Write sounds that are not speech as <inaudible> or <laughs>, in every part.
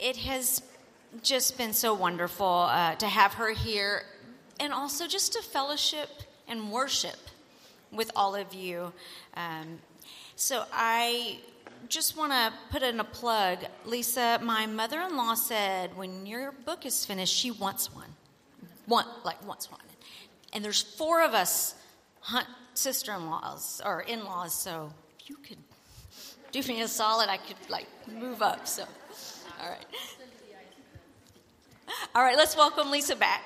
it has just been so wonderful uh, to have her here and also just to fellowship and worship with all of you. Um, so I just want to put in a plug. Lisa, my mother in law said when your book is finished, she wants one. Want, like, wants one. And there's four of us sister in laws or in laws, so if you could do me a solid, I could, like, move up. So, all right. All right, let's welcome Lisa back.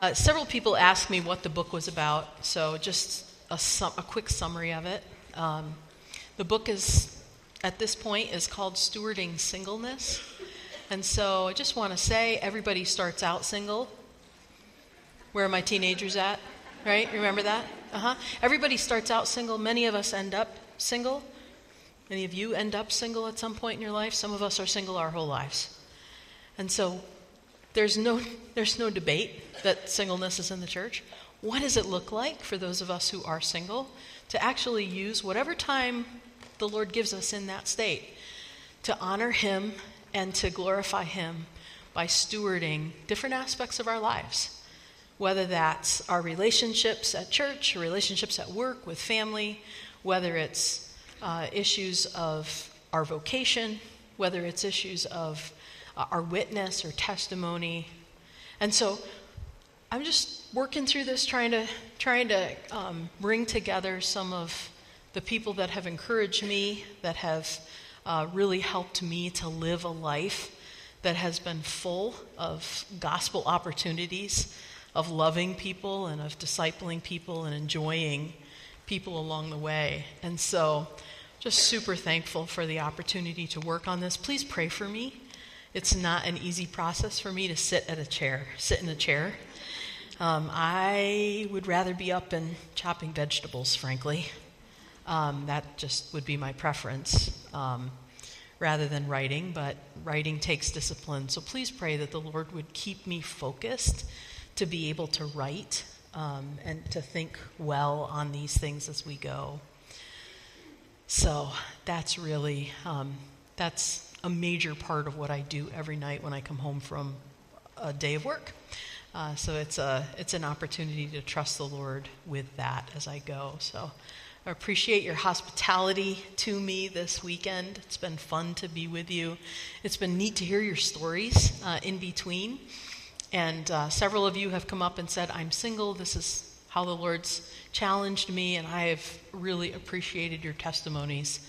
Uh, several people asked me what the book was about, so just a, sum, a quick summary of it. Um, the book is, at this point, is called Stewarding Singleness. And so I just want to say everybody starts out single. Where are my teenagers at? Right? Remember that? Uh huh. Everybody starts out single. Many of us end up single. Many of you end up single at some point in your life. Some of us are single our whole lives. And so there's no, <laughs> there's no debate that singleness is in the church. What does it look like for those of us who are single to actually use whatever time the Lord gives us in that state to honor Him and to glorify Him by stewarding different aspects of our lives? Whether that's our relationships at church, relationships at work with family, whether it's uh, issues of our vocation, whether it's issues of uh, our witness or testimony. And so I'm just working through this, trying to, trying to um, bring together some of the people that have encouraged me, that have uh, really helped me to live a life that has been full of gospel opportunities, of loving people and of discipling people and enjoying people along the way. And so, just super thankful for the opportunity to work on this. Please pray for me. It's not an easy process for me to sit at a chair, sit in a chair. Um, I would rather be up and chopping vegetables, frankly. Um, that just would be my preference um, rather than writing, but writing takes discipline. So please pray that the Lord would keep me focused to be able to write um, and to think well on these things as we go. So that's really, um, that's a major part of what I do every night when I come home from a day of work. Uh, so it's a it's an opportunity to trust the Lord with that as I go. So I appreciate your hospitality to me this weekend. It's been fun to be with you. It's been neat to hear your stories uh, in between. And uh, several of you have come up and said, "I'm single. This is how the Lord's challenged me," and I have really appreciated your testimonies.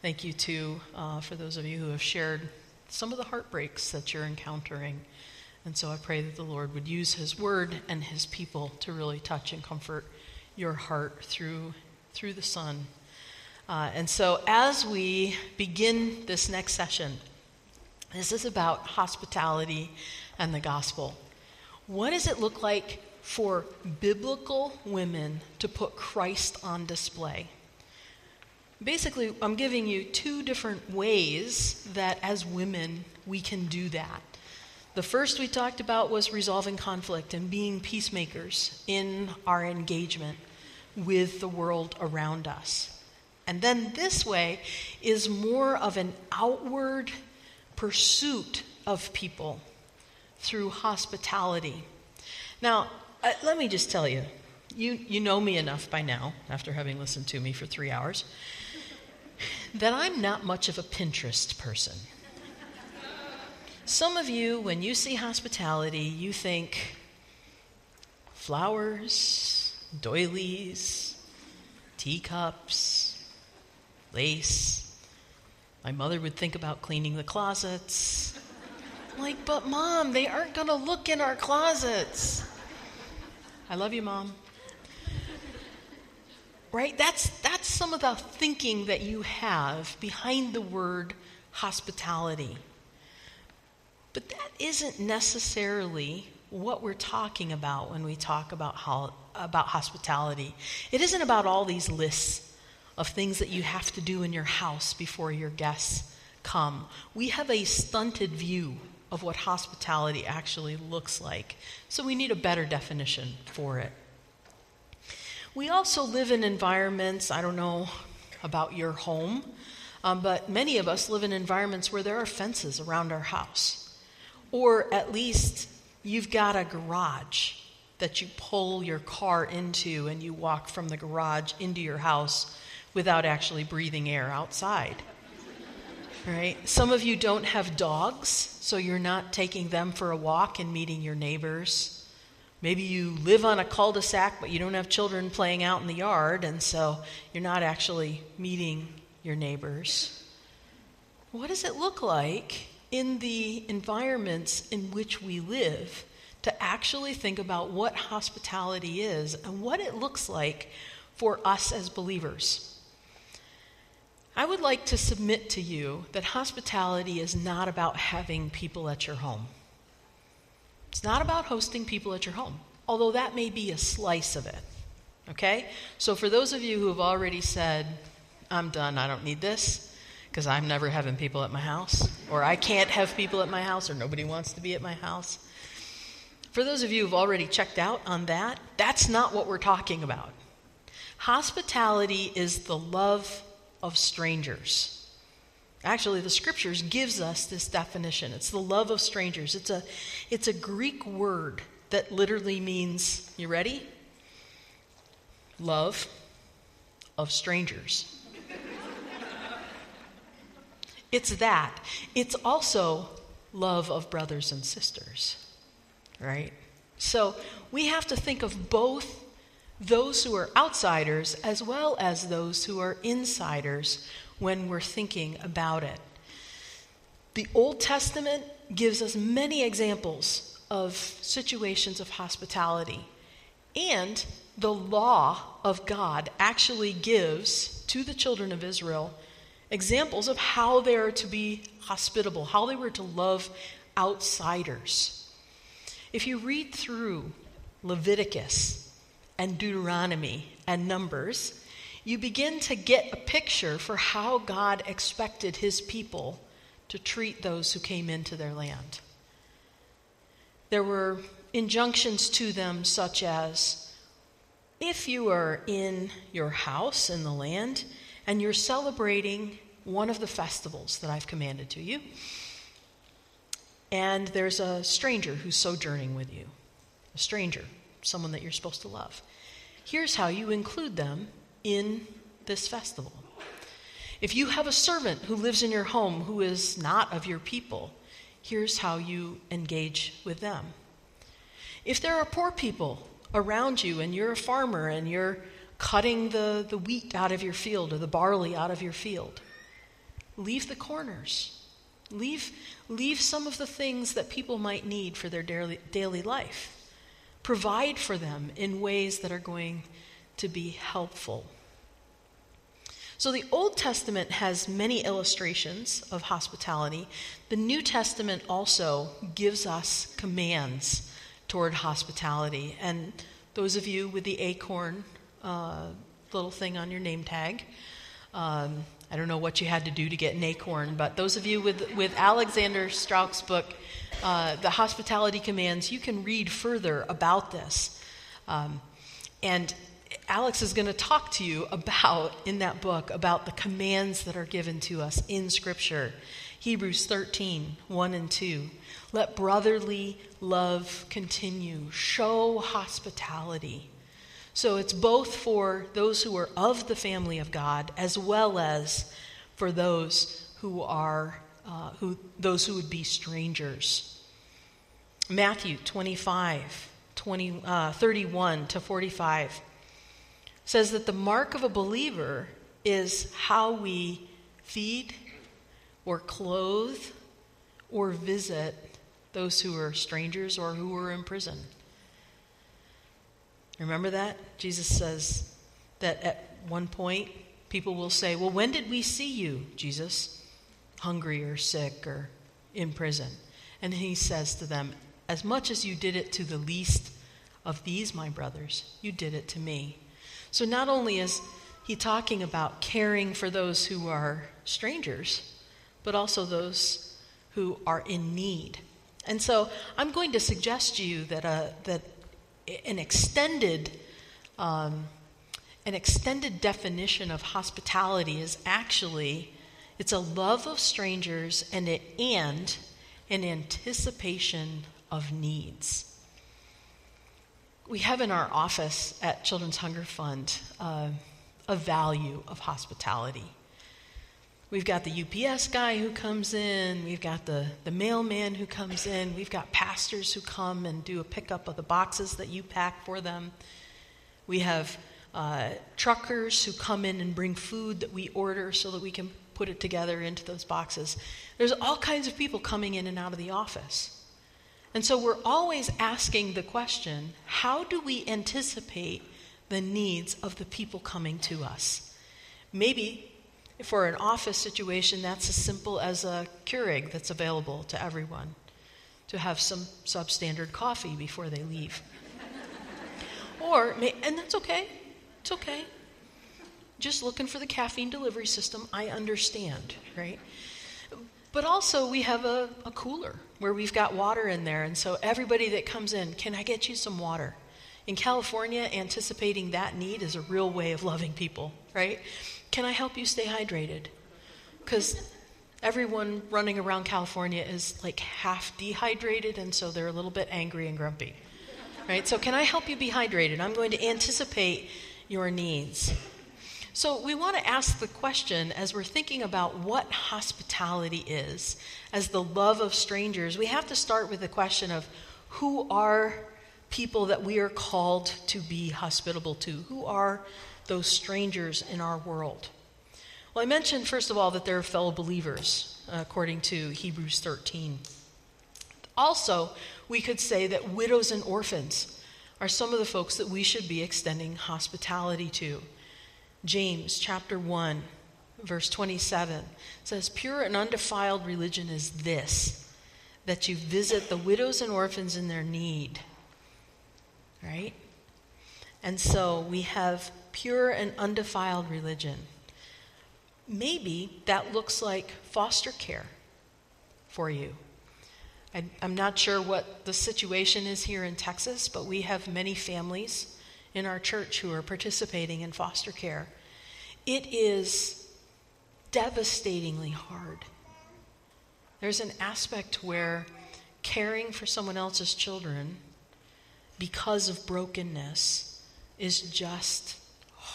Thank you, too, uh, for those of you who have shared some of the heartbreaks that you're encountering. And so I pray that the Lord would use His word and His people to really touch and comfort your heart through, through the Son. Uh, and so as we begin this next session, this is about hospitality and the gospel. What does it look like for biblical women to put Christ on display? basically, I'm giving you two different ways that as women we can do that. The first we talked about was resolving conflict and being peacemakers in our engagement with the world around us. And then this way is more of an outward pursuit of people through hospitality. Now, uh, let me just tell you, you, you know me enough by now, after having listened to me for three hours, that I'm not much of a Pinterest person. Some of you, when you see hospitality, you think flowers, doilies, teacups, lace. My mother would think about cleaning the closets. Like, but mom, they aren't going to look in our closets. I love you, mom right? That's, that's some of the thinking that you have behind the word hospitality. But that isn't necessarily what we're talking about when we talk about, how, about hospitality. It isn't about all these lists of things that you have to do in your house before your guests come. We have a stunted view of what hospitality actually looks like, so we need a better definition for it. We also live in environments, I don't know about your home, um, but many of us live in environments where there are fences around our house. Or at least you've got a garage that you pull your car into and you walk from the garage into your house without actually breathing air outside. Right? Some of you don't have dogs, so you're not taking them for a walk and meeting your neighbors. Maybe you live on a cul de sac, but you don't have children playing out in the yard, and so you're not actually meeting your neighbors. What does it look like in the environments in which we live to actually think about what hospitality is and what it looks like for us as believers? I would like to submit to you that hospitality is not about having people at your home. It's not about hosting people at your home, although that may be a slice of it. Okay? So, for those of you who have already said, I'm done, I don't need this, because I'm never having people at my house, or I can't have people at my house, or nobody wants to be at my house. For those of you who've already checked out on that, that's not what we're talking about. Hospitality is the love of strangers. Actually, the scriptures gives us this definition. It's the love of strangers. It's a, it's a Greek word that literally means, you ready? Love of strangers. it's that. It's also love of brothers and sisters, right? So we have to think of both those who are outsiders as well as those who are insiders when we're thinking about it. The Old Testament gives us many examples of situations of hospitality, and the law of God actually gives to the children of Israel examples of how they are to be hospitable, how they were to love outsiders. If you read through Leviticus and Deuteronomy and Numbers, you begin to get a picture for how God expected his people to treat those who came into their land. There were injunctions to them, such as if you are in your house in the land and you're celebrating one of the festivals that I've commanded to you, and there's a stranger who's sojourning with you, a stranger, someone that you're supposed to love, here's how you include them in this festival. If you have a servant who lives in your home who is not of your people, here's how you engage with them. If there are poor people around you and you're a farmer and you're cutting the, the wheat out of your field or the barley out of your field, leave the corners. Leave, leave some of the things that people might need for their daily, daily life. Provide for them in ways that are going to be helpful. So the Old Testament has many illustrations of hospitality. The New Testament also gives us commands toward hospitality. And those of you with the acorn uh, little thing on your name tag, um, I don't know what you had to do to get an acorn, but those of you with, with Alexander Strauch's book, uh, The Hospitality Commands, you can read further about this. Um, and Alex is going to talk to you about, in that book, about the commands that are given to us in Scripture. Hebrews 13, 1 and 2. Let brotherly love continue. Show hospitality. So it's both for those who are of the family of God as well as for those who are uh, who those who would be strangers. Matthew 25, 20, uh, 31 to 45 says that the mark of a believer is how we feed or clothe or visit those who are strangers or who are in prison. Remember that? Jesus says that at one point people will say, Well, when did we see you, Jesus? Hungry or sick or in prison. And he says to them, As much as you did it to the least of these, my brothers, you did it to me. So not only is he talking about caring for those who are strangers, but also those who are in need. And so I'm going to suggest to you that, uh, that an extended um, an extended definition of hospitality is actually it's a love of strangers and, it, and an anticipation of needs. We have in our office at Children's Hunger Fund uh, a value of hospitality. We've got the UPS guy who comes in, we've got the, the mailman who comes in, we've got pastors who come and do a pickup of the boxes that you pack for them. We have uh, truckers who come in and bring food that we order so that we can put it together into those boxes. There's all kinds of people coming in and out of the office. And so we're always asking the question how do we anticipate the needs of the people coming to us? Maybe for an office situation, that's as simple as a Keurig that's available to everyone to have some substandard coffee before they leave. or, and that's okay, it's okay. Just looking for the caffeine delivery system, I understand, right? But also, we have a, a cooler where we've got water in there, and so everybody that comes in, can I get you some water? In California, anticipating that need is a real way of loving people, right? Can I help you stay hydrated? Because everyone running around California is like half dehydrated, and so they're a little bit angry and grumpy. Right? So, can I help you be hydrated? I'm going to anticipate your needs. So, we want to ask the question as we're thinking about what hospitality is, as the love of strangers, we have to start with the question of who are people that we are called to be hospitable to? Who are those strangers in our world? Well, I mentioned, first of all, that they're fellow believers, uh, according to Hebrews 13. Also, we could say that widows and orphans are some of the folks that we should be extending hospitality to. James chapter 1, verse 27 says, Pure and undefiled religion is this, that you visit the widows and orphans in their need. Right? And so we have pure and undefiled religion. Maybe that looks like foster care for you. I, am not sure what the situation is here in Texas, but we have many families in our church who are participating in foster care. It is devastatingly hard. There's an aspect where caring for someone else's children because of brokenness is just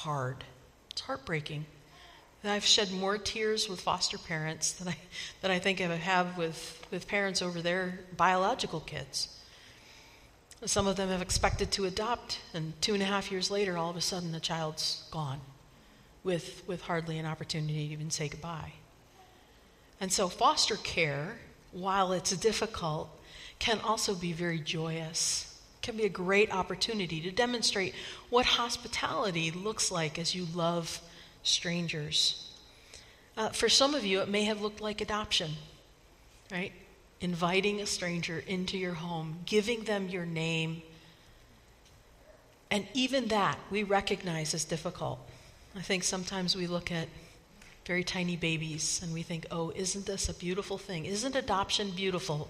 hard. It's heartbreaking. I've shed more tears with foster parents than I, than I think I have with, with parents over their biological kids. Some of them have expected to adopt, and two and a half years later, all of a sudden, the child's gone with, with hardly an opportunity to even say goodbye. And so, foster care, while it's difficult, can also be very joyous can be a great opportunity to demonstrate what hospitality looks like as you love strangers. Uh, for some of you, it may have looked like adoption, right? Inviting a stranger into your home, giving them your name. And even that we recognize as difficult. I think sometimes we look at very tiny babies and we think, oh, isn't this a beautiful thing? Isn't adoption beautiful?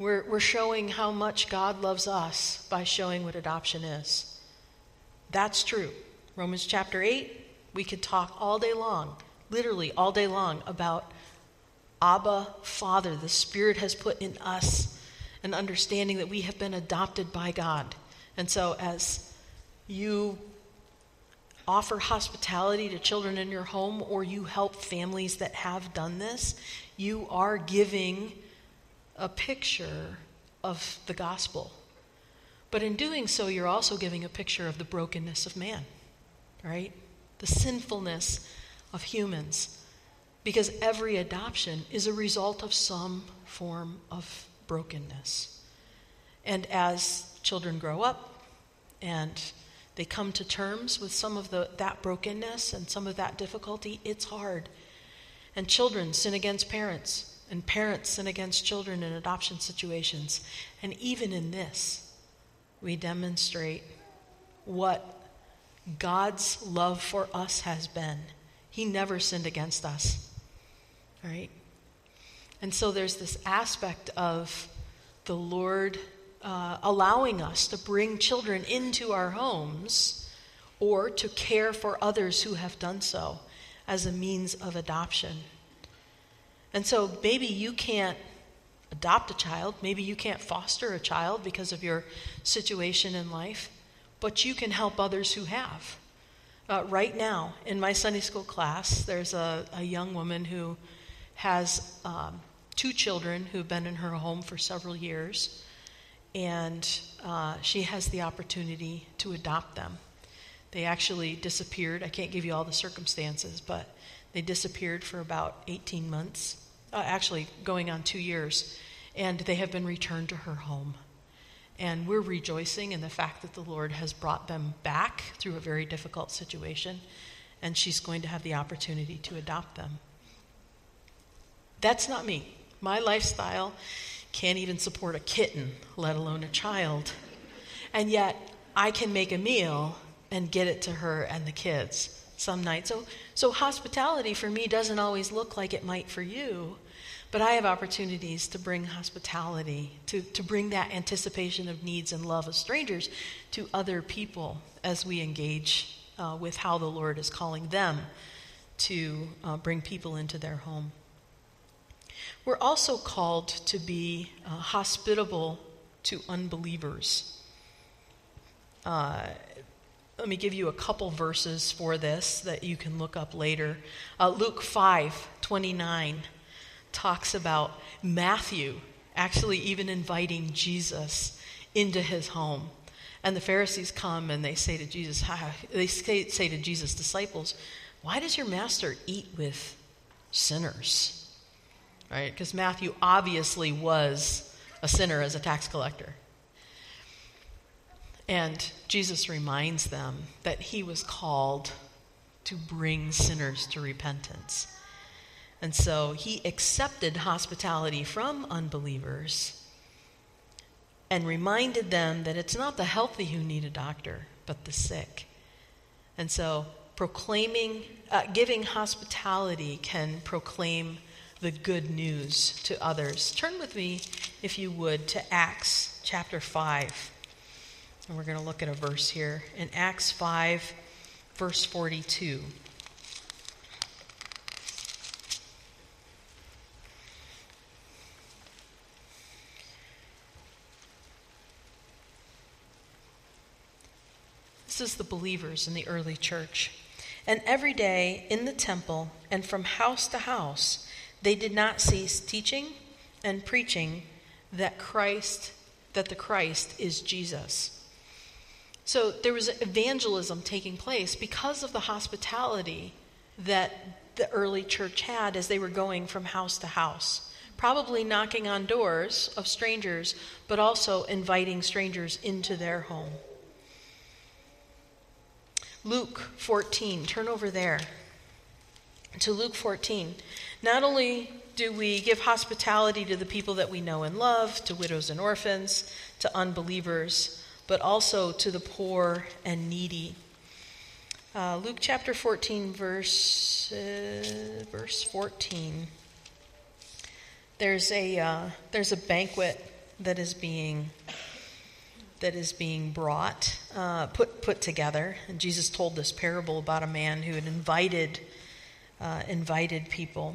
We're, we're showing how much God loves us by showing what adoption is. That's true. Romans chapter 8, we could talk all day long, literally all day long, about Abba, Father. The Spirit has put in us an understanding that we have been adopted by God. And so, as you offer hospitality to children in your home or you help families that have done this, you are giving a picture of the gospel. But in doing so, you're also giving a picture of the brokenness of man, right? The sinfulness of humans. Because every adoption is a result of some form of brokenness. And as children grow up and they come to terms with some of the, that brokenness and some of that difficulty, it's hard. And children sin against parents and parents sin against children in adoption situations. And even in this, we demonstrate what God's love for us has been. He never sinned against us, right? And so there's this aspect of the Lord uh, allowing us to bring children into our homes or to care for others who have done so as a means of adoption. And so maybe you can't adopt a child, maybe you can't foster a child because of your situation in life, but you can help others who have. Uh, right now, in my Sunday school class, there's a, a young woman who has um, two children who've been in her home for several years, and uh, she has the opportunity to adopt them. They actually disappeared. I can't give you all the circumstances, but they disappeared for about 18 months, uh, actually, going on two years, and they have been returned to her home. And we're rejoicing in the fact that the Lord has brought them back through a very difficult situation, and she's going to have the opportunity to adopt them. That's not me. My lifestyle can't even support a kitten, let alone a child. And yet, I can make a meal and get it to her and the kids some nights. So, so hospitality for me doesn't always look like it might for you, but I have opportunities to bring hospitality, to, to bring that anticipation of needs and love of strangers to other people as we engage uh, with how the Lord is calling them to uh, bring people into their home. We're also called to be uh, hospitable to unbelievers. Let me give you a couple verses for this that you can look up later. Uh, Luke 5 29 talks about Matthew actually even inviting Jesus into his home. And the Pharisees come and they say to Jesus, they say, say to Jesus' disciples, Why does your master eat with sinners? Right? Because Matthew obviously was a sinner as a tax collector. And Jesus reminds them that he was called to bring sinners to repentance. And so he accepted hospitality from unbelievers and reminded them that it's not the healthy who need a doctor, but the sick. And so proclaiming, uh, giving hospitality can proclaim the good news to others. Turn with me, if you would, to Acts chapter 5. And we're going to look at a verse here in Acts 5, verse 42. This is the believers in the early church. And every day in the temple and from house to house, they did not cease teaching and preaching that Christ, that the Christ is Jesus. So there was evangelism taking place because of the hospitality that the early church had as they were going from house to house. Probably knocking on doors of strangers, but also inviting strangers into their home. Luke 14, turn over there to Luke 14. Not only do we give hospitality to the people that we know and love, to widows and orphans, to unbelievers, but also to the poor and needy. Uh, Luke chapter 14, verse, uh, verse 14. There's a, uh, there's a banquet that is being that is being brought, uh, put put together, and Jesus told this parable about a man who had invited uh, invited people.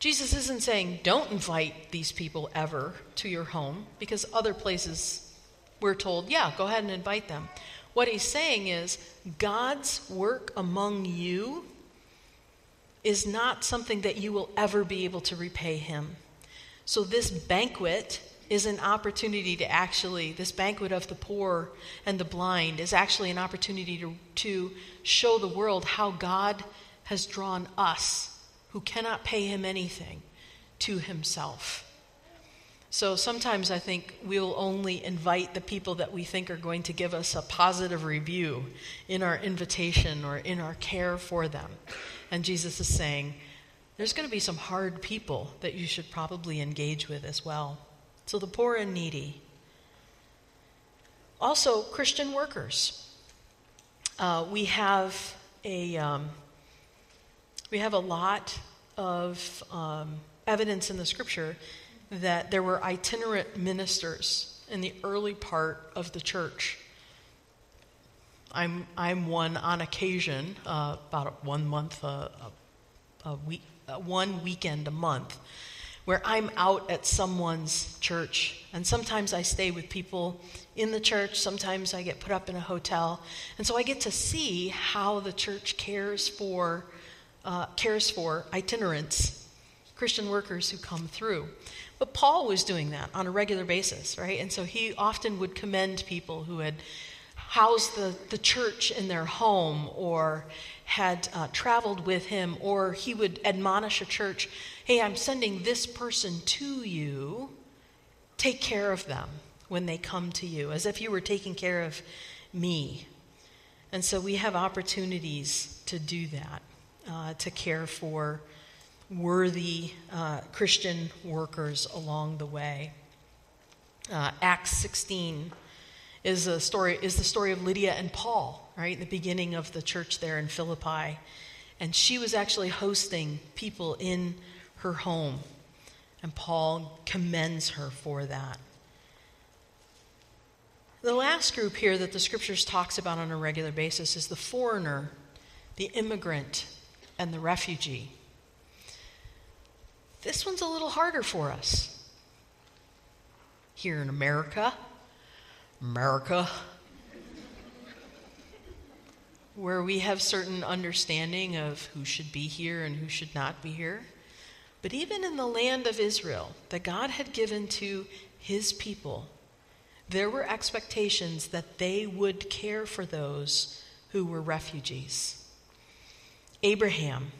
Jesus isn't saying, don't invite these people ever to your home, because other places we're told, yeah, go ahead and invite them. What he's saying is, God's work among you is not something that you will ever be able to repay him. So, this banquet is an opportunity to actually, this banquet of the poor and the blind is actually an opportunity to, to show the world how God has drawn us who cannot pay him anything to himself. So sometimes I think we'll only invite the people that we think are going to give us a positive review in our invitation or in our care for them. And Jesus is saying, there's going to be some hard people that you should probably engage with as well. So the poor and needy. Also, Christian workers. Uh, we have a um, we have a lot of um, evidence in the scripture that there were itinerant ministers in the early part of the church. I'm, I'm one on occasion, uh, about one month, uh, a, a week, uh, one weekend a month, where I'm out at someone's church. And sometimes I stay with people in the church, sometimes I get put up in a hotel. And so I get to see how the church cares for, uh, cares for itinerants, Christian workers who come through. But Paul was doing that on a regular basis, right? And so he often would commend people who had housed the, the church in their home or had uh, traveled with him, or he would admonish a church hey, I'm sending this person to you. Take care of them when they come to you, as if you were taking care of me. And so we have opportunities to do that, uh, to care for worthy uh, Christian workers along the way. Uh, Acts 16 is a story is the story of Lydia and Paul, right? The beginning of the church there in Philippi. And she was actually hosting people in her home. And Paul commends her for that. The last group here that the scriptures talks about on a regular basis is the foreigner, the immigrant, and the refugee. This one's a little harder for us. Here in America, America, where we have certain understanding of who should be here and who should not be here. But even in the land of Israel that God had given to his people, there were expectations that they would care for those who were refugees. Abraham,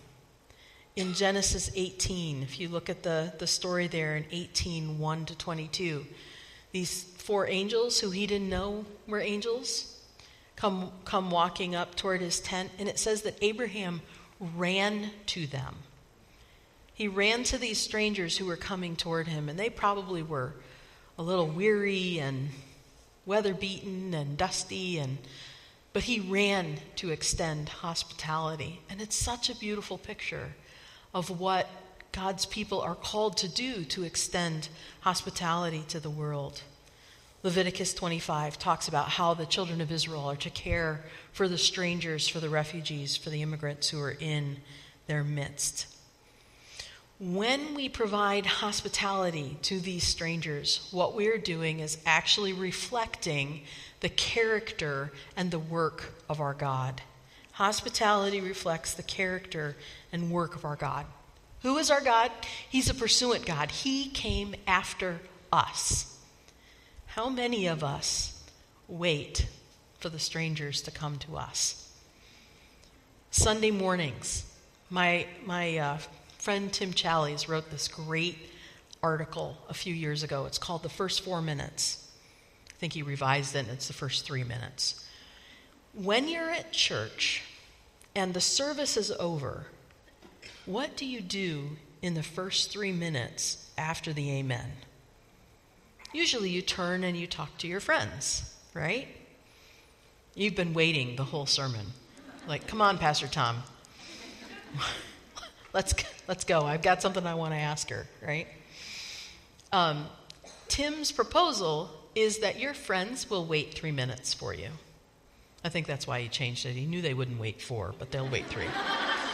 in Genesis 18, if you look at the, the story there in 18 1 to 22, these four angels who he didn't know were angels come, come walking up toward his tent, and it says that Abraham ran to them. He ran to these strangers who were coming toward him, and they probably were a little weary and weather beaten and dusty and but he ran to extend hospitality and it's such a beautiful picture of what God's people are called to do to extend hospitality to the world. Leviticus 25 talks about how the children of Israel are to care for the strangers, for the refugees, for the immigrants who are in their midst. When we provide hospitality to these strangers, what we are doing is actually reflecting the character and the work of our God. Hospitality reflects the character and work of our God. Who is our God? He's a pursuant God. He came after us. How many of us wait for the strangers to come to us? Sunday mornings, my, my uh, friend Tim Challies wrote this great article a few years ago. It's called The First Four Minutes. Think he revised it, and it's the first three minutes. When you're at church and the service is over, what do you do in the first three minutes after the amen? Usually you turn and you talk to your friends, right? You've been waiting the whole sermon. Like, come on, Pastor Tom. <laughs> let's, let's go. I've got something I want to ask her, right? Um, Tim's proposal is that your friends will wait three minutes for you. I think that's why he changed it. He knew they wouldn't wait four, but they'll wait three.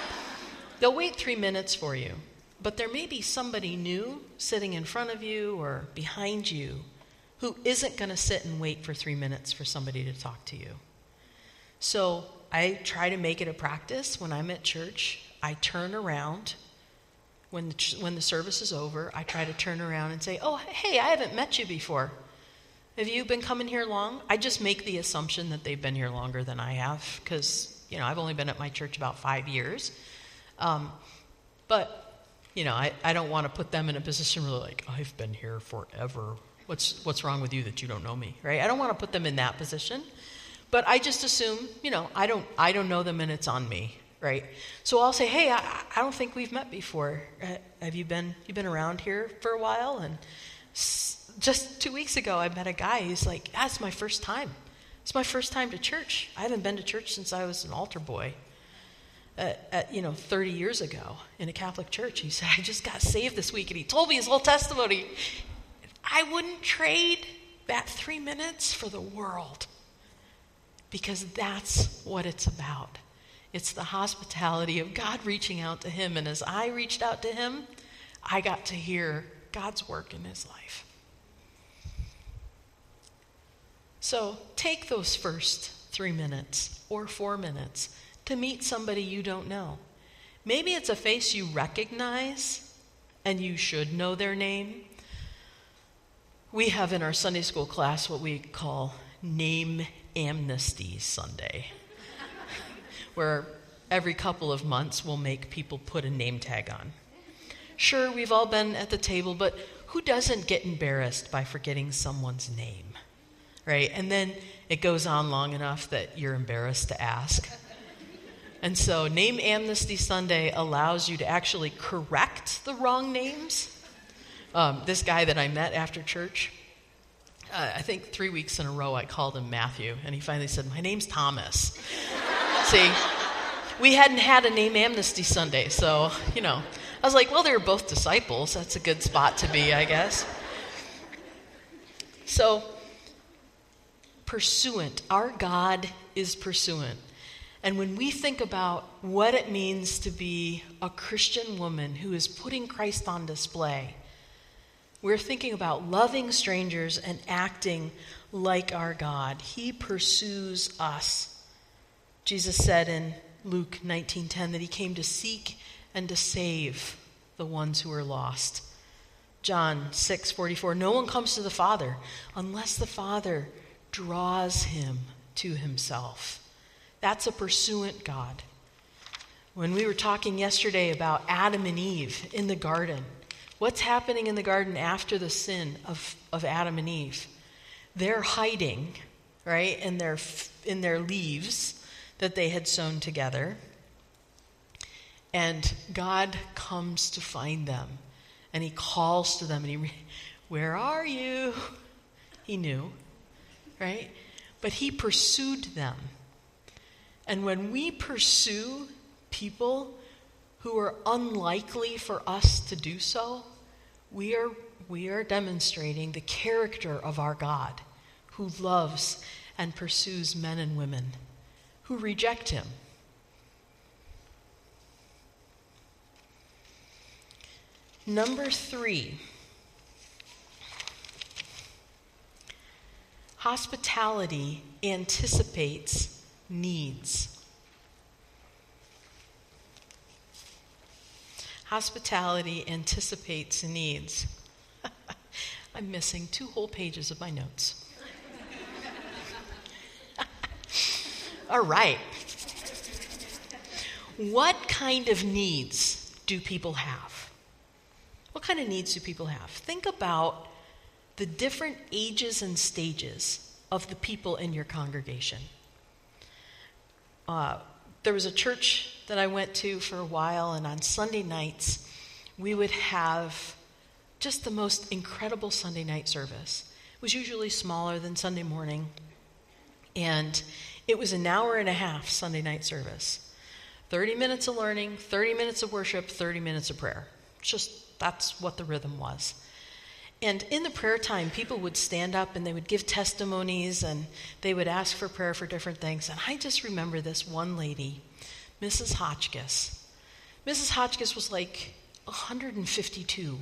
<laughs> they'll wait three minutes for you, but there may be somebody new sitting in front of you or behind you who isn't going to sit and wait for three minutes for somebody to talk to you. So I try to make it a practice when I'm at church. I turn around when the, when the service is over. I try to turn around and say, Oh, hey, I haven't met you before. Have you been coming here long? I just make the assumption that they've been here longer than I have because, you know, I've only been at my church about five years. Um, but, you know, I, I don't want to put them in a position where they're like, I've been here forever. What's, what's wrong with you that you don't know me, right? I don't want to put them in that position. But I just assume, you know, I don't, I don't know them and it's on me, right? So I'll say, hey, I, I don't think we've met before. Uh, have you been, you been around here for a while? And just two weeks ago, I met a guy who's like, that's my first time. It's my first time to church. I haven't been to church since I was an altar boy. At, at, you know 30 years ago in a catholic church he said i just got saved this week and he told me his whole testimony i wouldn't trade that three minutes for the world because that's what it's about it's the hospitality of God reaching out to him. And as I reached out to him, I got to hear God's work in his life. So take those first three minutes or four minutes to meet somebody you don't know. Maybe it's a face you recognize and you should know their name. We have in our Sunday school class what we call Name Amnesty Sunday <laughs> where every couple of months we'll make people put a name tag on. Sure, we've all been at the table, but who doesn't get embarrassed by forgetting someone's name? Right? And then it goes on long enough that you're embarrassed to ask. And so, Name Amnesty Sunday allows you to actually correct the wrong names. Um, this guy that I met after church, uh, I think three weeks in a row I called him Matthew, and he finally said, My name's Thomas. <laughs> See, we hadn't had a name amnesty Sunday, so, you know, I was like, well, they were both disciples. That's a good spot to be, I guess. So, pursuant. Our God is pursuant. And when we think about what it means to be a Christian woman who is putting Christ on display, we're thinking about loving strangers and acting like our God. He pursues us. Jesus said in Luke 19:10 that he came to seek and to save the ones who are lost. John 6:44 No one comes to the Father unless the Father draws him to himself. That's a pursuant God. When we were talking yesterday about Adam and Eve in the garden, what's happening in the garden after the sin of, of Adam and Eve? They're hiding, right, in their, in their leaves that they had sewn together. And God comes to find them. And he calls to them and he, Where are you? He knew, right? But he pursued them. And when we pursue people who are unlikely for us to do so, we are, we are demonstrating the character of our God who loves and pursues men and women who reject him. Number three, hospitality anticipates needs. Hospitality anticipates needs. <laughs> I'm missing two whole pages of my notes. <laughs> All right. What kind of needs do people have? What kind of needs do people have? Think about the different ages and stages of the people in your congregation. Uh, there was a church that I went to for a while, and on Sunday nights, we would have just the most incredible Sunday night service. It was usually smaller than Sunday morning, and it was an hour and a half Sunday night service 30 minutes of learning, 30 minutes of worship, 30 minutes of prayer. Just that's what the rhythm was. And in the prayer time, people would stand up and they would give testimonies and they would ask for prayer for different things. And I just remember this one lady, Mrs. Hotchkiss. Mrs. Hotchkiss was like 152,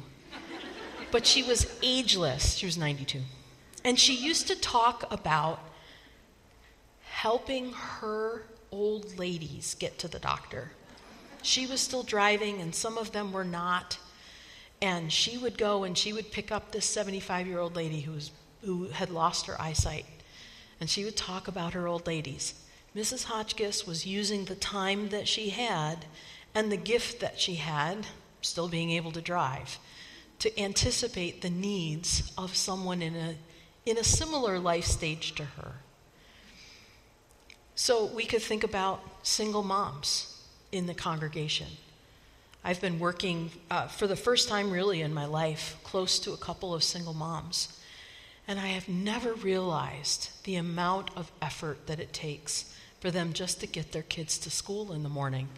but she was ageless. She was 92. And she used to talk about helping her old ladies get to the doctor. She was still driving, and some of them were not. And she would go and she would pick up this 75 year old lady who, was, who had lost her eyesight. And she would talk about her old ladies. Mrs. Hotchkiss was using the time that she had and the gift that she had, still being able to drive, to anticipate the needs of someone in a, in a similar life stage to her. So we could think about single moms in the congregation. I've been working uh, for the first time, really, in my life, close to a couple of single moms. And I have never realized the amount of effort that it takes for them just to get their kids to school in the morning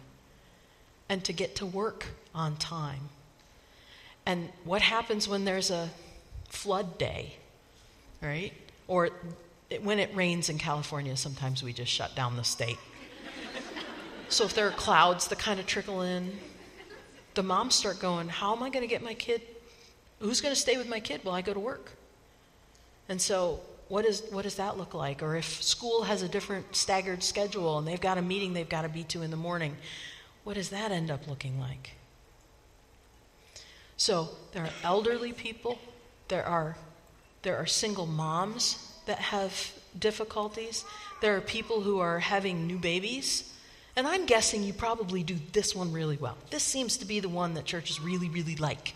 and to get to work on time. And what happens when there's a flood day, right? Or when it rains in California, sometimes we just shut down the state. <laughs> so if there are clouds that kind of trickle in, the moms start going, How am I going to get my kid? Who's going to stay with my kid while I go to work? And so, what, is, what does that look like? Or if school has a different staggered schedule and they've got a meeting they've got to be to in the morning, what does that end up looking like? So, there are elderly people, there are, there are single moms that have difficulties, there are people who are having new babies and I'm guessing you probably do this one really well. This seems to be the one that churches really, really like.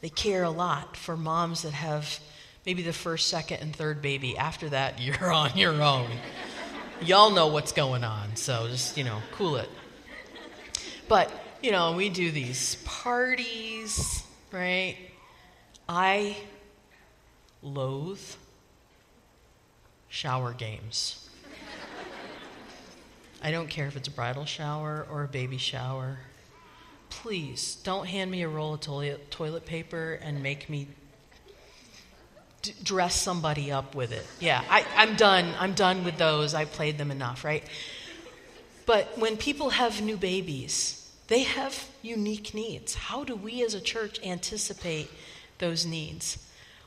They care a lot for moms that have maybe the first, second, and third baby. After that, <laughs> you're on your own. Y'all know what's going on, so just, you know, cool it. But, you know, we do these parties, right? I loathe shower games. I don't care if it's a bridal shower or a baby shower. Please don't hand me a roll of toilet, toilet paper and make me d- dress somebody up with it. Yeah, I, I'm done. I'm done with those. I played them enough, right? But when people have new babies, they have unique needs. How do we as a church anticipate those needs?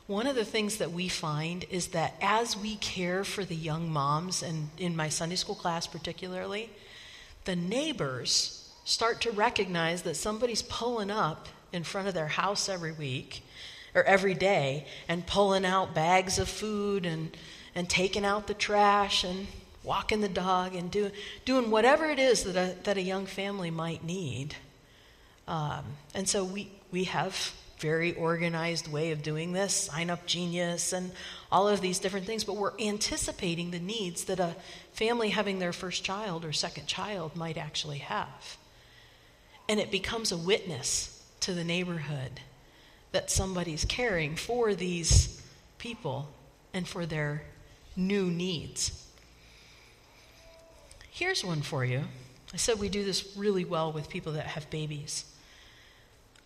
One of the things that we find is that as we care for the young moms, and in my Sunday school class particularly, the neighbors start to recognize that somebody's pulling up in front of their house every week or every day and pulling out bags of food and, and taking out the trash and walking the dog and do, doing whatever it is that a, that a young family might need. Um, and so we, we have very organized way of doing this, sign up genius, and all of these different things, but we're anticipating the needs that a family having their first child or second child might actually have. And it becomes a witness to the neighborhood that somebody's caring for these people and for their new needs. Here's one for you. I said we do this really well with people that have babies.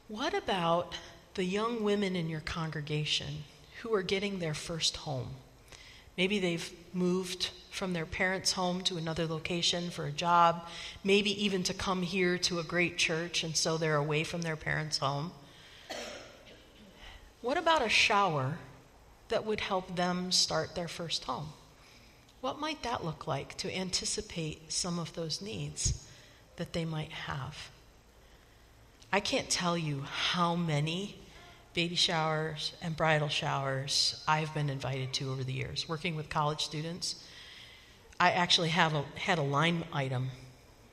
What about the young women in your congregation who are getting their first home. Maybe they've moved from their parents' home to another location for a job, maybe even to come here to a great church, and so they're away from their parents' home. What about a shower that would help them start their first home? What might that look like to anticipate some of those needs that they might have? I can't tell you how many baby showers and bridal showers I've been invited to over the years. Working with college students, I actually have a, had a line item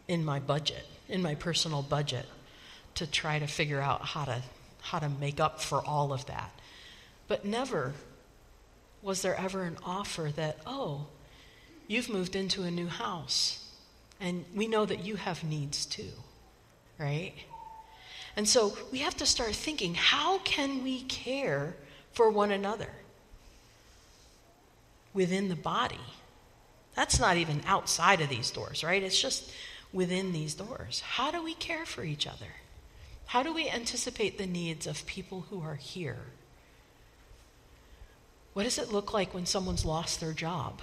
in my budget, in my personal budget, to try to figure out how to, how to make up for all of that. But never was there ever an offer that, oh, you've moved into a new house, and we know that you have needs too, right? And so we have to start thinking how can we care for one another within the body? That's not even outside of these doors, right? It's just within these doors. How do we care for each other? How do we anticipate the needs of people who are here? What does it look like when someone's lost their job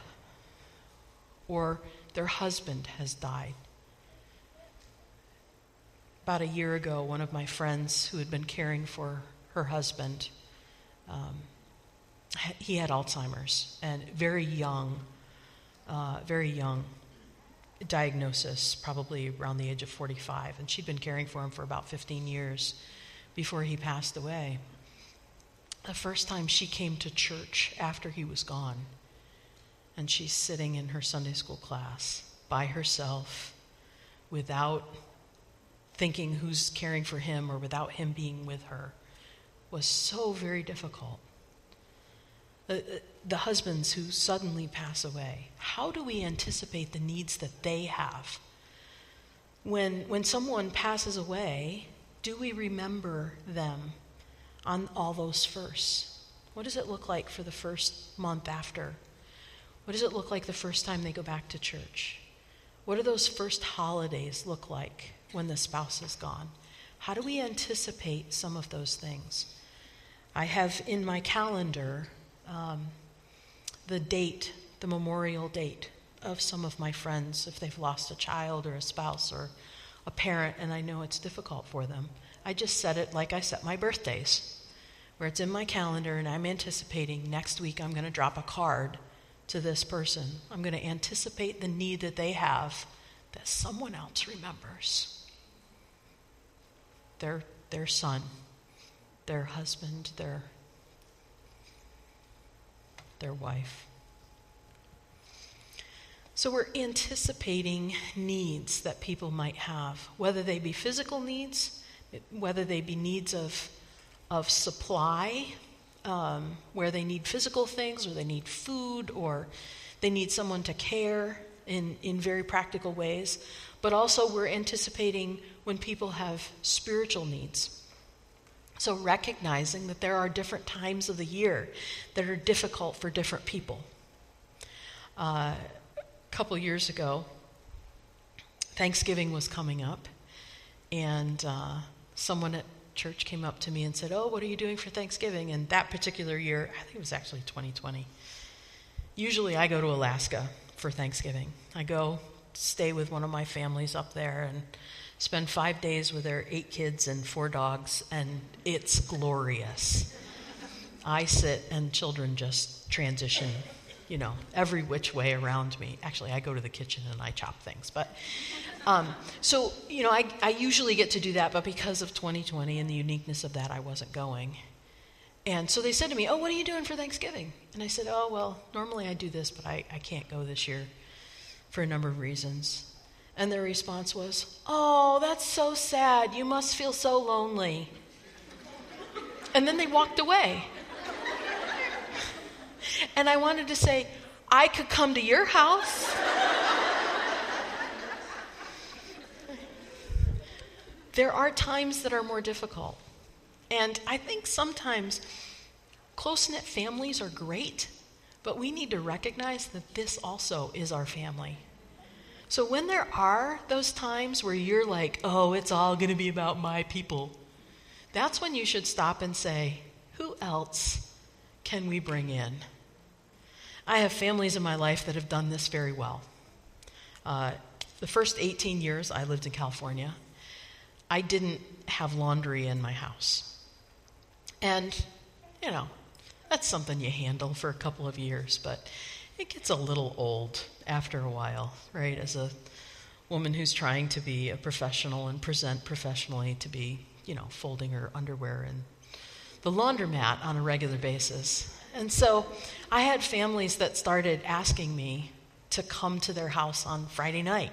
or their husband has died? About a year ago, one of my friends who had been caring for her husband, um, he had Alzheimer's and very young, uh, very young diagnosis, probably around the age of 45. And she'd been caring for him for about 15 years before he passed away. The first time she came to church after he was gone, and she's sitting in her Sunday school class by herself without thinking who's caring for him or without him being with her was so very difficult. The, the, husbands who suddenly pass away, how do we anticipate the needs that they have? when, when someone passes away, do we remember them on all those firsts? What does it look like for the first month after? What does it look like the first time they go back to church? What do those first holidays look like when the spouse is gone? How do we anticipate some of those things? I have in my calendar um, the date, the memorial date of some of my friends if they've lost a child or a spouse or a parent, and I know it's difficult for them. I just set it like I set my birthdays, where it's in my calendar, and I'm anticipating next week I'm going to drop a card to this person. I'm going to anticipate the need that they have that someone else remembers. Their, their son, their husband, their, their wife. So we're anticipating needs that people might have, whether they be physical needs, whether they be needs of, of supply, um, where they need physical things, or they need food, or they need someone to care in, in very practical ways. But also, we're anticipating when people have spiritual needs. So, recognizing that there are different times of the year that are difficult for different people. Uh, a couple years ago, Thanksgiving was coming up, and uh, someone at church came up to me and said, Oh, what are you doing for Thanksgiving? And that particular year, I think it was actually 2020. Usually I go to Alaska for Thanksgiving. I go stay with one of my families up there and spend five days with their eight kids and four dogs, and it's glorious. I sit and children just transition you know, every which way around me. Actually, I go to the kitchen and I chop things. But um, so, you know, I, I usually get to do that, but because of 2020 and the uniqueness of that, I wasn't going. And so they said to me, Oh, what are you doing for Thanksgiving? And I said, Oh, well, normally I do this, but I, I can't go this year for a number of reasons. And their response was, Oh, that's so sad. You must feel so lonely. And then they walked away. And I wanted to say, I could come to your house. there are times that are more difficult. And I think sometimes close knit families are great, but we need to recognize that this also is our family. So when there are those times where you're like, oh, it's all going to be about my people, that's when you should stop and say, who else can we bring in? I have families in my life that have done this very well. Uh, the first 18 years I lived in California, I didn't have laundry in my house. And, you know, that's something you handle for a couple of years, but it gets a little old after a while, right? As a woman who's trying to be a professional and present professionally to be, you know, folding her underwear in the laundromat on a regular basis. And so I had families that started asking me to come to their house on Friday night.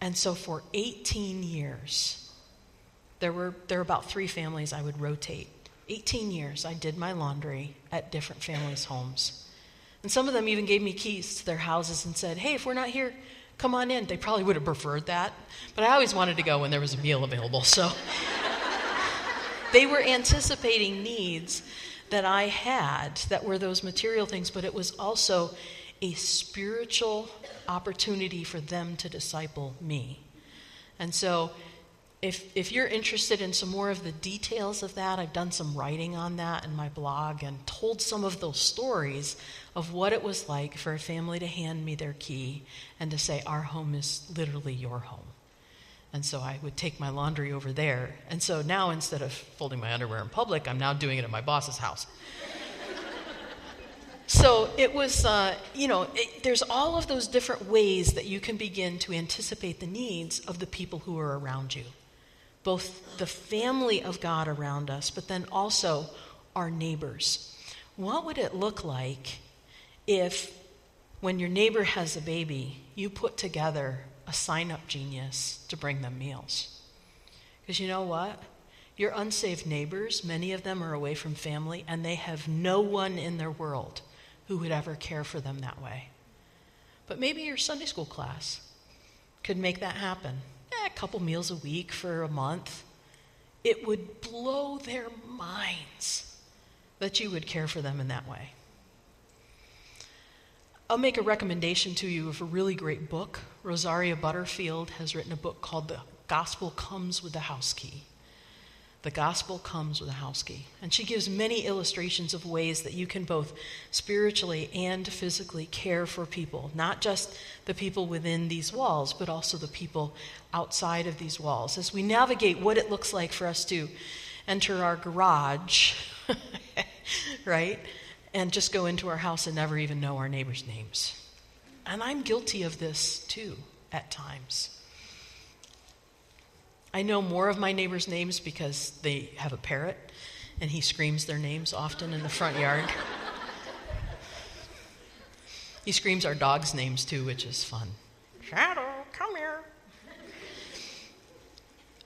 And so for 18 years, there were, there were about three families I would rotate. 18 years, I did my laundry at different families' homes. And some of them even gave me keys to their houses and said, hey, if we're not here, come on in. They probably would have preferred that. But I always wanted to go when there was a meal available. So <laughs> they were anticipating needs that I had that were those material things, but it was also a spiritual opportunity for them to disciple me. And so, if, if you're interested in some more of the details of that, I've done some writing on that in my blog and told some of those stories of what it was like for a family to hand me their key and to say, Our home is literally your home. And so I would take my laundry over there. And so now instead of folding my underwear in public, I'm now doing it at my boss's house. <laughs> so it was, uh, you know, it, there's all of those different ways that you can begin to anticipate the needs of the people who are around you. Both the family of God around us, but then also our neighbors. What would it look like if, when your neighbor has a baby, you put together a sign up genius to bring them meals. Because you know what? Your unsaved neighbors, many of them are away from family, and they have no one in their world who would ever care for them that way. But maybe your Sunday school class, could make that happen. Eh, a couple meals a week for a month. It would blow their minds that you would care for them in that way. I'll make a recommendation to you of a really great book. Rosaria Butterfield has written a book called The Gospel Comes with the House Key. The gospel comes with a house key. And she gives many illustrations of ways that you can both spiritually and physically care for people, not just the people within these walls, but also the people outside of these walls. As we navigate what it looks like for us to enter our garage, <laughs> right? And just go into our house and never even know our neighbors' names. And I'm guilty of this too at times. I know more of my neighbors' names because they have a parrot and he screams their names often in the front yard. he screams our dogs' names too, which is fun. Shadow, come here.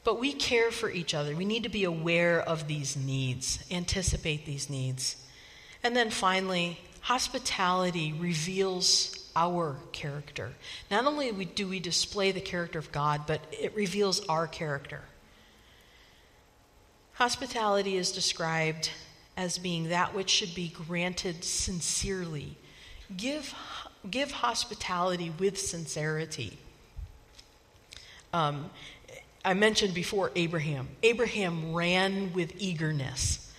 But we care for each other. We need to be aware of these needs, anticipate these needs. And then finally, hospitality reveals our character. Not only do we display the character of God, but it reveals our character. Hospitality is described as being that which should be granted sincerely. Give, give hospitality with sincerity. Um, I mentioned before Abraham. Abraham ran with eagerness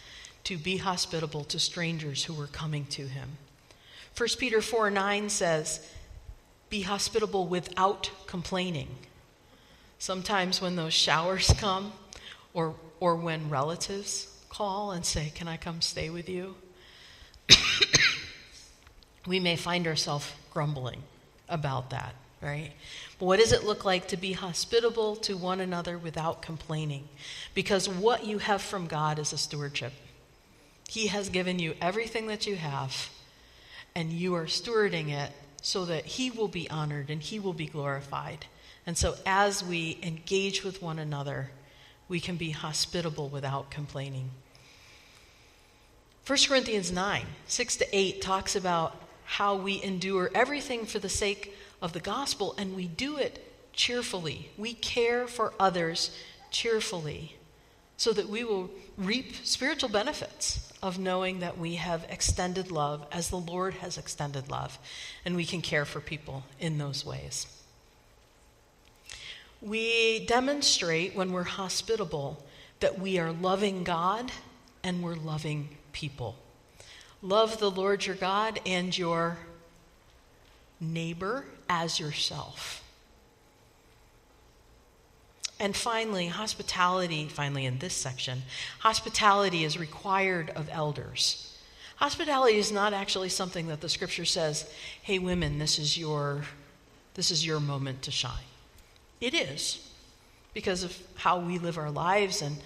to be hospitable to strangers who were coming to him. 1 Peter 4 9 says, Be hospitable without complaining. Sometimes when those showers come, or, or when relatives call and say, Can I come stay with you? <coughs> we may find ourselves grumbling about that, right? But what does it look like to be hospitable to one another without complaining? Because what you have from God is a stewardship. He has given you everything that you have and you are stewarding it so that He will be honored and He will be glorified. And so, as we engage with one another, we can be hospitable without complaining. 1 Corinthians 9, 6 to 8 talks about how we endure everything for the sake of the gospel, and we do it cheerfully. We care for others cheerfully so that we will reap spiritual benefits of knowing that we have extended love as the Lord has extended love, and we can care for people in those ways. We demonstrate when we're hospitable that we are loving God and we're loving people. Love the Lord your God and your neighbor as yourself. And finally, hospitality, finally, in this section, hospitality is required of elders. Hospitality is not actually something that the scripture says, hey, women, this is your, this is your moment to shine. It is, because of how we live our lives and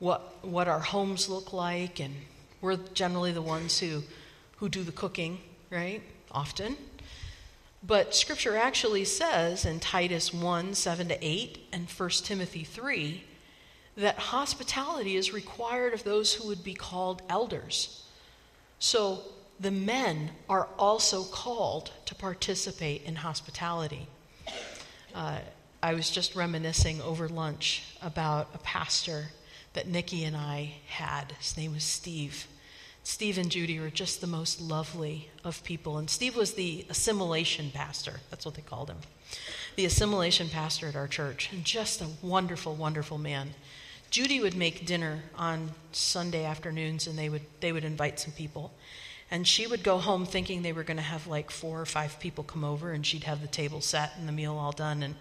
what, what our homes look like, and we're generally the ones who, who do the cooking, right? Often. But Scripture actually says in Titus 1 7 to 8 and 1 Timothy 3 that hospitality is required of those who would be called elders. So the men are also called to participate in hospitality. Uh, I was just reminiscing over lunch about a pastor that Nikki and I had. His name was Steve. Steve and Judy were just the most lovely of people. And Steve was the assimilation pastor. That's what they called him. The assimilation pastor at our church. And just a wonderful, wonderful man. Judy would make dinner on Sunday afternoons and they would, they would invite some people. And she would go home thinking they were going to have like four or five people come over and she'd have the table set and the meal all done. And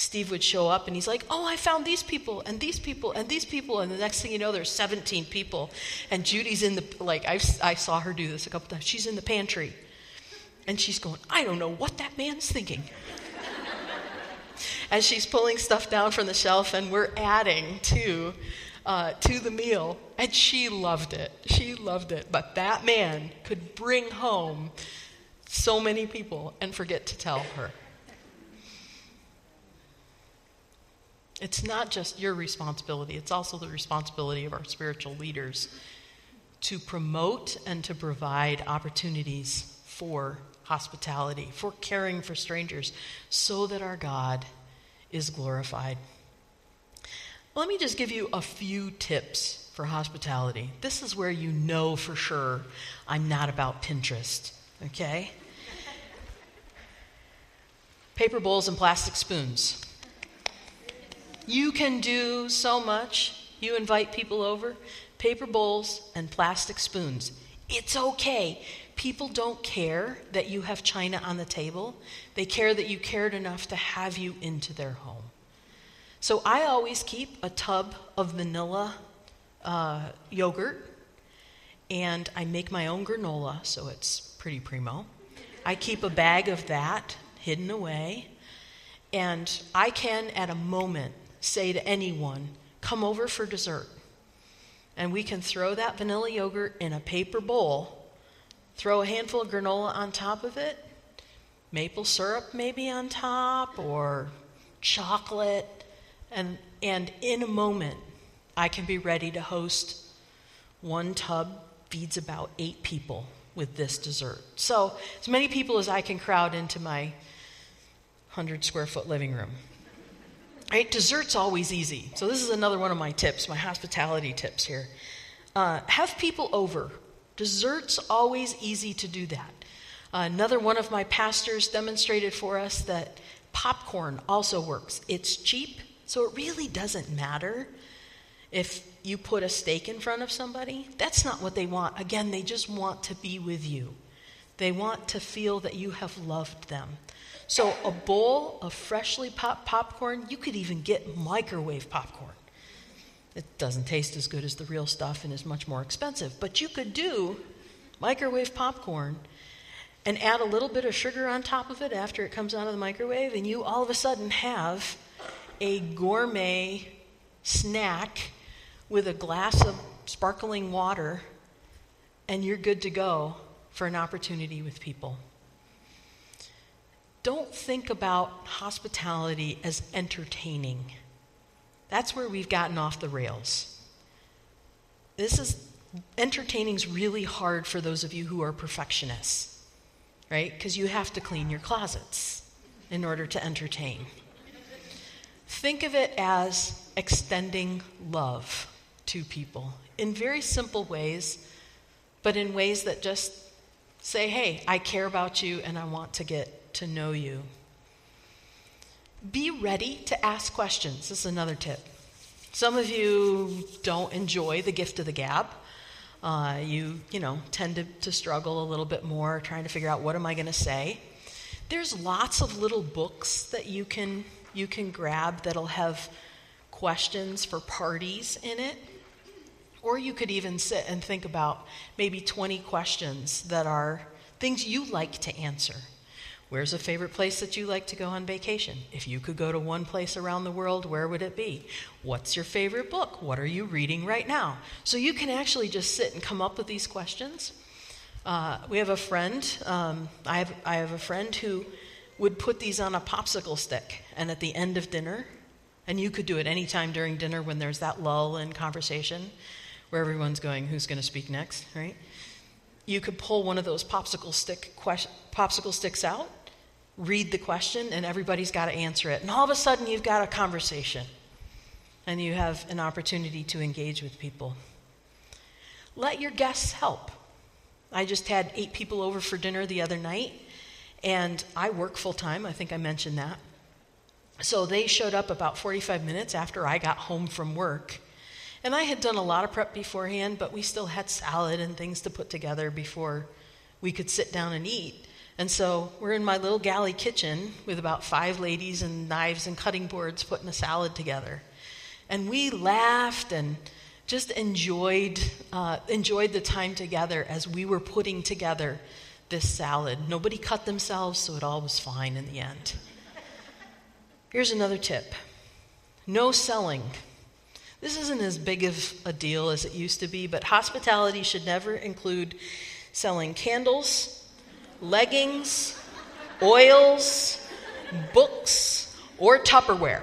Steve would show up and he's like, Oh, I found these people and these people and these people. And the next thing you know, there's 17 people. And Judy's in the, like, i I saw her do this a couple times. She's in the pantry. And she's going, I don't know what that man's thinking. <laughs> As she's pulling stuff down from the shelf, and we're adding to, uh, to the meal. And she loved it. She loved it. But that man could bring home so many people and forget to tell her. It's not just your responsibility, it's also the responsibility of our spiritual leaders to promote and to provide opportunities for hospitality, for caring for strangers, so that our God is glorified. Let me just give you a few tips for hospitality. This is where you know for sure I'm not about Pinterest, okay? <laughs> Paper bowls and plastic spoons. You can do so much. You invite people over, paper bowls and plastic spoons. It's okay. People don't care that you have china on the table, they care that you cared enough to have you into their home. So I always keep a tub of vanilla uh, yogurt, and I make my own granola, so it's pretty primo. I keep a bag of that hidden away, and I can, at a moment, say to anyone, Come over for dessert. And we can throw that vanilla yogurt in a paper bowl, throw a handful of granola on top of it, maple syrup maybe on top, or chocolate, and, and in a moment, I can be ready to host one tub feeds about eight people with this dessert. So, as many people as I can crowd into my 100 square foot living room. Right? Dessert's always easy. So, this is another one of my tips, my hospitality tips here. Uh, have people over. Dessert's always easy to do that. Uh, another one of my pastors demonstrated for us that popcorn also works. It's cheap, so it really doesn't matter if you put a steak in front of somebody. That's not what they want. Again, they just want to be with you, they want to feel that you have loved them. So, a bowl of freshly popped popcorn, you could even get microwave popcorn. It doesn't taste as good as the real stuff and is much more expensive, but you could do microwave popcorn and add a little bit of sugar on top of it after it comes out of the microwave, and you all of a sudden have a gourmet snack with a glass of sparkling water, and you're good to go for an opportunity with people don't think about hospitality as entertaining. That's where we've gotten off the rails. This is entertaining's really hard for those of you who are perfectionists, right? Because you have to clean your closets in order to entertain. Think of it as extending love to people in very simple ways, but in ways that just say, hey, I care about you and I want to get to know you. Be ready to ask questions. This is another tip. Some of you don't enjoy the gift of the gab. Uh, you, you know, tend to, to struggle a little bit more trying to figure out what am I going to say. There's lots of little books that you can you can grab that'll have questions for parties in it. Or you could even sit and think about maybe 20 questions that are things you like to answer. Where's a favorite place that you like to go on vacation? If you could go to one place around the world, where would it be? What's your favorite book? What are you reading right now? So you can actually just sit and come up with these questions. Uh, we have a friend, um, I, have, I have a friend who would put these on a popsicle stick, and at the end of dinner, and you could do it anytime during dinner when there's that lull in conversation where everyone's going, who's going to speak next, right? You could pull one of those popsicle stick popsicle sticks out read the question and everybody's got to answer it. And all of a sudden, you've got a conversation and you have an opportunity to engage with people. Let your guests help. I just had eight people over for dinner the other night, and I work full time. I think I mentioned that. So they showed up about 45 minutes after I got home from work. And I had done a lot of prep beforehand, but we still had salad and things to put together before we could sit down and eat. And so we're in my little galley kitchen with about five ladies and knives and cutting boards putting a salad together. And we laughed and just enjoyed, uh, enjoyed the time together as we were putting together this salad. Nobody cut themselves, so it all was fine in the end. Here's another tip no selling. This isn't as big of a deal as it used to be, but hospitality should never include selling candles, leggings, oils, books, or Tupperware.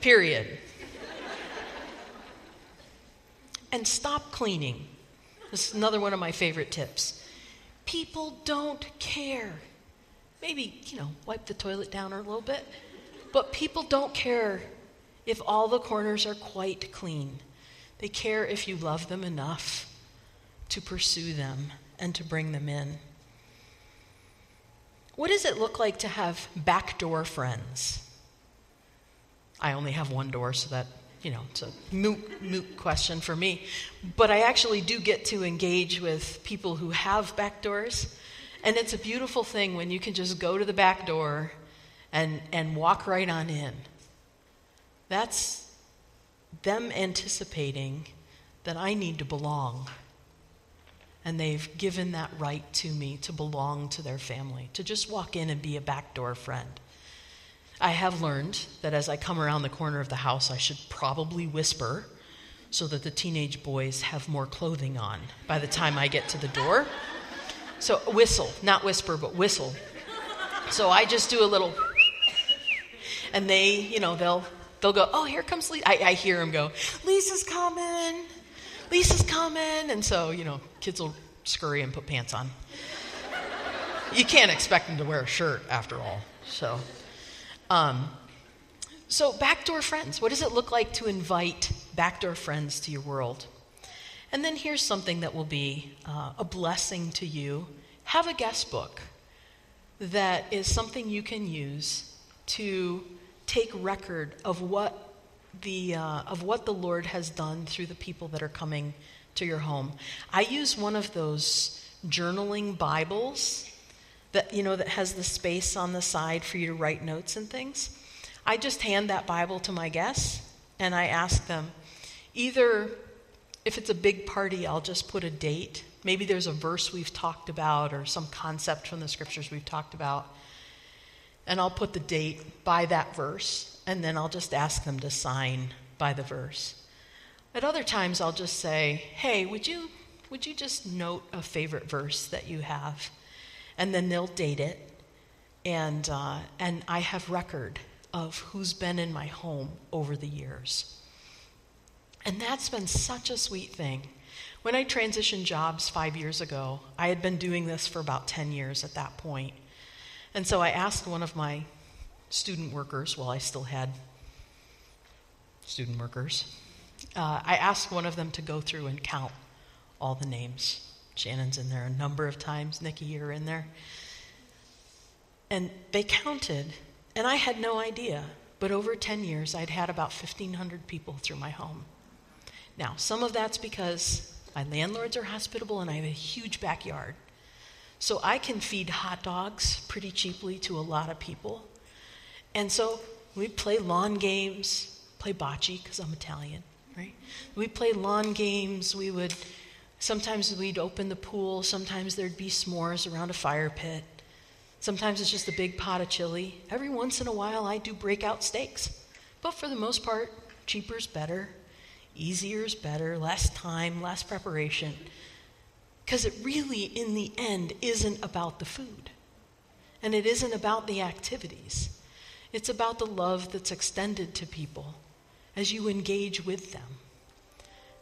Period. And stop cleaning. This is another one of my favorite tips. People don't care. Maybe, you know, wipe the toilet down a little bit. But people don't care if all the corners are quite clean. They care if you love them enough to pursue them and to bring them in. What does it look like to have backdoor friends? I only have one door, so that, you know, it's a moot, moot question for me. But I actually do get to engage with people who have back doors. And it's a beautiful thing when you can just go to the back door and, and walk right on in. That's them anticipating that I need to belong. And they've given that right to me to belong to their family, to just walk in and be a backdoor friend. I have learned that as I come around the corner of the house, I should probably whisper so that the teenage boys have more clothing on by the time I get to the door. So whistle, not whisper, but whistle. So I just do a little, and they, you know, they'll they'll go, oh, here comes Lisa. I, I hear them go, Lisa's coming, Lisa's coming, and so you know, kids will scurry and put pants on. You can't expect them to wear a shirt after all. So um, so, backdoor friends. What does it look like to invite backdoor friends to your world? And then here's something that will be uh, a blessing to you have a guest book that is something you can use to take record of what the, uh, of what the Lord has done through the people that are coming to your home. I use one of those journaling Bibles that you know that has the space on the side for you to write notes and things. I just hand that Bible to my guests and I ask them either if it's a big party, I'll just put a date. Maybe there's a verse we've talked about or some concept from the scriptures we've talked about. And I'll put the date by that verse, and then I'll just ask them to sign by the verse. At other times, I'll just say, hey, would you, would you just note a favorite verse that you have? and then they'll date it. And, uh, and I have record of who's been in my home over the years. And that's been such a sweet thing. When I transitioned jobs five years ago, I had been doing this for about 10 years at that point. And so I asked one of my student workers, while I still had student workers, uh, I asked one of them to go through and count all the names Shannon's in there a number of times. Nikki, you're in there. And they counted, and I had no idea. But over 10 years, I'd had about 1,500 people through my home. Now, some of that's because my landlords are hospitable and I have a huge backyard. So I can feed hot dogs pretty cheaply to a lot of people. And so we play lawn games, play bocce because I'm Italian, right? We play lawn games. We would Sometimes we'd open the pool, sometimes there'd be s'mores around a fire pit. Sometimes it's just a big pot of chili. Every once in a while, I do breakout steaks. But for the most part, cheaper's better, easier's better, less time, less preparation. Because it really, in the end, isn't about the food. And it isn't about the activities. It's about the love that's extended to people as you engage with them.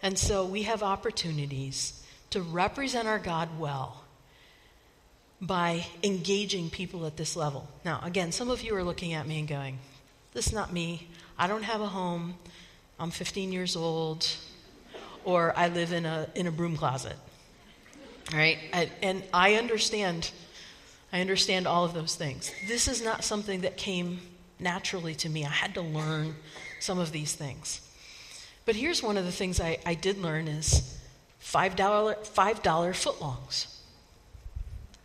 And so we have opportunities to represent our God well by engaging people at this level. Now, again, some of you are looking at me and going, This is not me. I don't have a home. I'm 15 years old. Or I live in a, in a broom closet. Right? And, and I understand. I understand all of those things. This is not something that came naturally to me. I had to learn some of these things. But here's one of the things I, I did learn is $5, $5 footlongs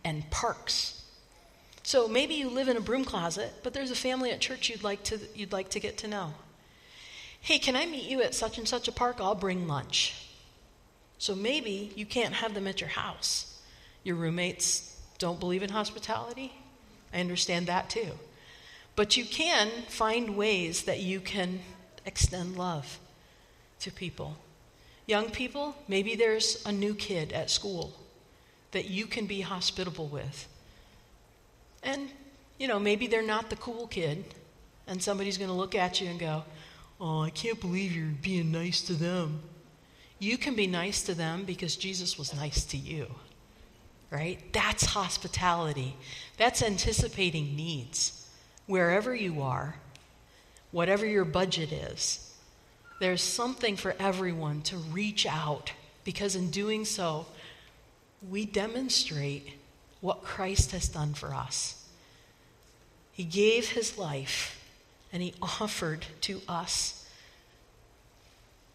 and parks. So maybe you live in a broom closet, but there's a family at church you'd like to, you'd like to get to know. Hey, can I meet you at such and such a park? I'll bring lunch. So maybe you can't have them at your house. Your roommates don't believe in hospitality. I understand that too. But you can find ways that you can extend love to people. Young people, maybe there's a new kid at school that you can be hospitable with. And, you know, maybe they're not the cool kid, and somebody's going to look at you and go, Oh, I can't believe you're being nice to them. You can be nice to them because Jesus was nice to you. right? That's hospitality. That's anticipating needs. Wherever you are, whatever your budget is, there's something for everyone to reach out because in doing so, we demonstrate what Christ has done for us. He gave his life and he offered to us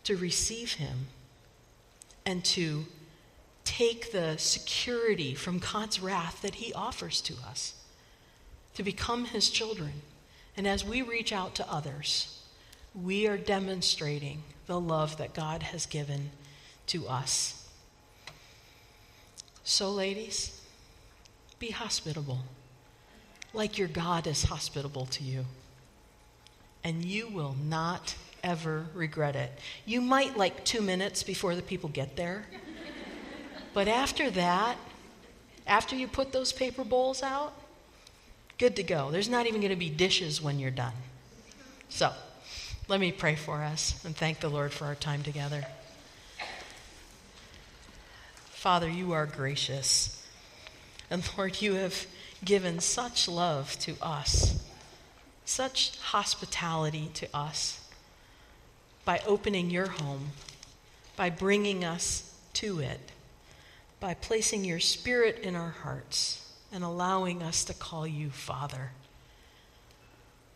to receive him and to take the security from God's wrath that he offers to us, to become his children. And as we reach out to others, we are demonstrating the love that God has given to us. So, ladies, be hospitable, like your God is hospitable to you. And you will not ever regret it. You might like two minutes before the people get there. <laughs> But after that, after you put those paper bowls out, good to go. There's not even going to be dishes when you're done. So, let me pray for us and thank the Lord for our time together. Father, you are gracious. And Lord, you have given such love to us, such hospitality to us by opening your home, by bringing us to it, by placing your spirit in our hearts and allowing us to call you Father.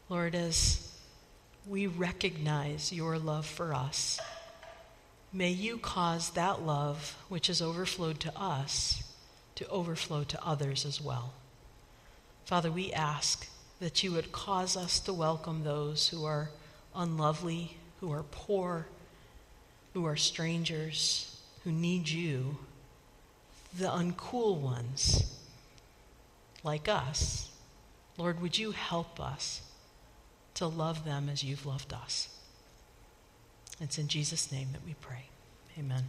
Lord, as we recognize your love for us, may you cause that love which has overflowed to us to overflow to others as well. Father, we ask that you would cause us to welcome those who are unlovely, who are poor, who are strangers, who need you, the uncool ones like us. Lord, would you help us to love them as you've loved us? It's in Jesus' name that we pray. Amen.